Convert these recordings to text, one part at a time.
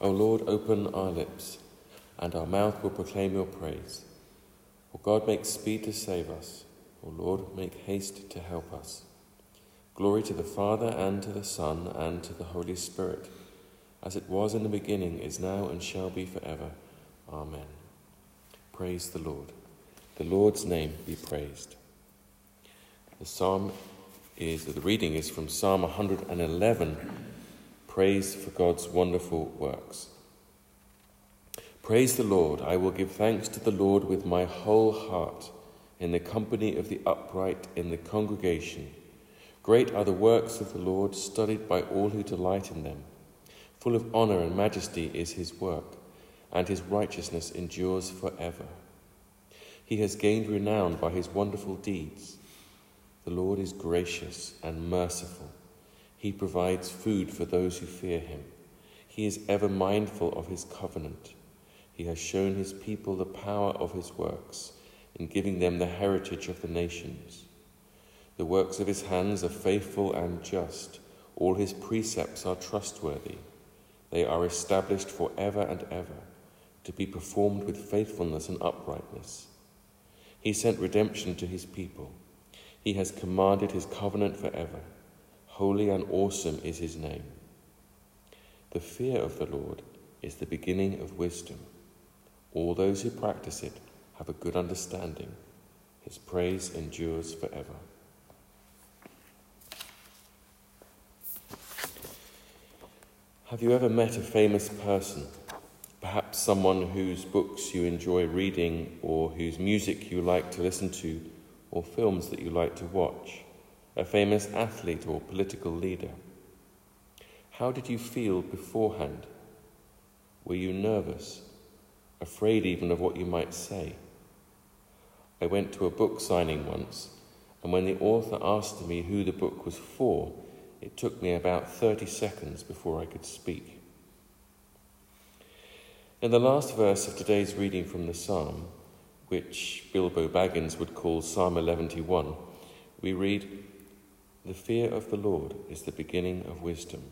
O Lord, open our lips, and our mouth will proclaim your praise. O God, make speed to save us. O Lord, make haste to help us. Glory to the Father, and to the Son, and to the Holy Spirit, as it was in the beginning, is now, and shall be forever. Amen. Praise the Lord. The Lord's name be praised. The psalm is, the reading is from Psalm 111 Praise for God's wonderful works. Praise the Lord. I will give thanks to the Lord with my whole heart, in the company of the upright in the congregation. Great are the works of the Lord, studied by all who delight in them. Full of honor and majesty is his work, and his righteousness endures forever. He has gained renown by his wonderful deeds. The Lord is gracious and merciful he provides food for those who fear him. He is ever mindful of his covenant. He has shown his people the power of his works in giving them the heritage of the nations. The works of his hands are faithful and just. All his precepts are trustworthy. They are established for ever and ever, to be performed with faithfulness and uprightness. He sent redemption to his people. He has commanded his covenant forever. Holy and awesome is his name. The fear of the Lord is the beginning of wisdom. All those who practice it have a good understanding. His praise endures forever. Have you ever met a famous person? Perhaps someone whose books you enjoy reading, or whose music you like to listen to, or films that you like to watch? A famous athlete or political leader? How did you feel beforehand? Were you nervous, afraid even of what you might say? I went to a book signing once, and when the author asked me who the book was for, it took me about 30 seconds before I could speak. In the last verse of today's reading from the psalm, which Bilbo Baggins would call Psalm 11, we read, the fear of the Lord is the beginning of wisdom.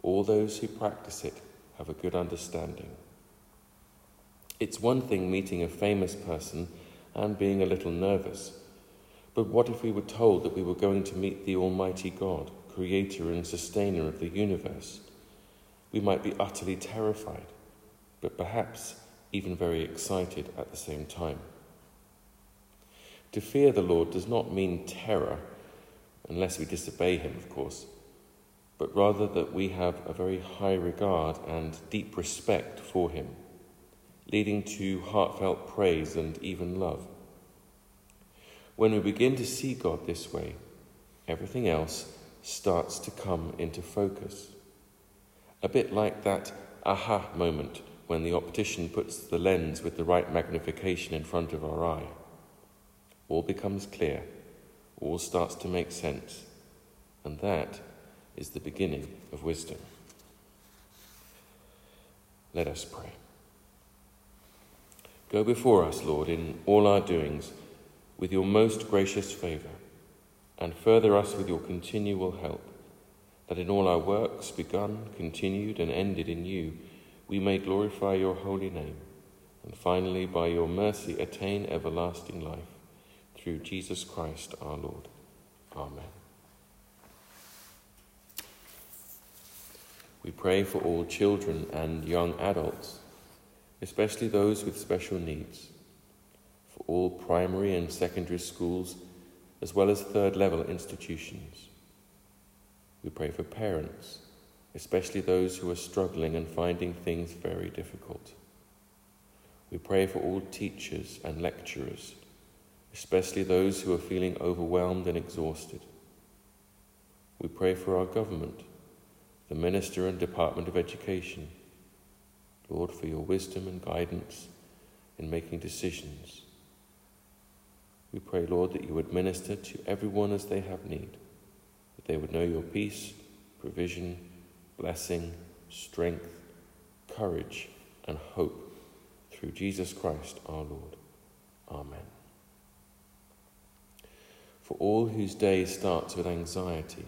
All those who practice it have a good understanding. It's one thing meeting a famous person and being a little nervous, but what if we were told that we were going to meet the Almighty God, creator and sustainer of the universe? We might be utterly terrified, but perhaps even very excited at the same time. To fear the Lord does not mean terror unless we disobey him, of course, but rather that we have a very high regard and deep respect for him, leading to heartfelt praise and even love. When we begin to see God this way, everything else starts to come into focus. A bit like that aha moment when the optician puts the lens with the right magnification in front of our eye. All becomes clear all starts to make sense. And that is the beginning of wisdom. Let us pray. Go before us, Lord, in all our doings with your most gracious favour, and further us with your continual help, that in all our works, begun, continued, and ended in you, we may glorify your holy name, and finally, by your mercy, attain everlasting life through Jesus Christ our Lord. Amen. We pray for all children and young adults, especially those with special needs, for all primary and secondary schools, as well as third level institutions. We pray for parents, especially those who are struggling and finding things very difficult. We pray for all teachers and lecturers especially those who are feeling overwhelmed and exhausted. We pray for our government, the Minister and Department of Education. Lord, for your wisdom and guidance in making decisions. We pray, Lord, that you would minister to everyone as they have need, that they would know your peace, provision, blessing, strength, courage, and hope through Jesus Christ our Lord. Amen for all whose day starts with anxiety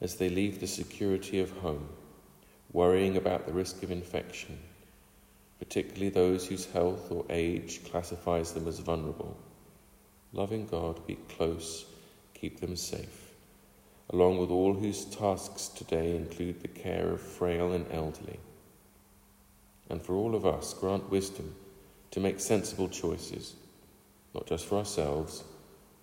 as they leave the security of home, worrying about the risk of infection, particularly those whose health or age classifies them as vulnerable. Loving God, be close, keep them safe, along with all whose tasks today include the care of frail and elderly. And for all of us, grant wisdom to make sensible choices, not just for ourselves,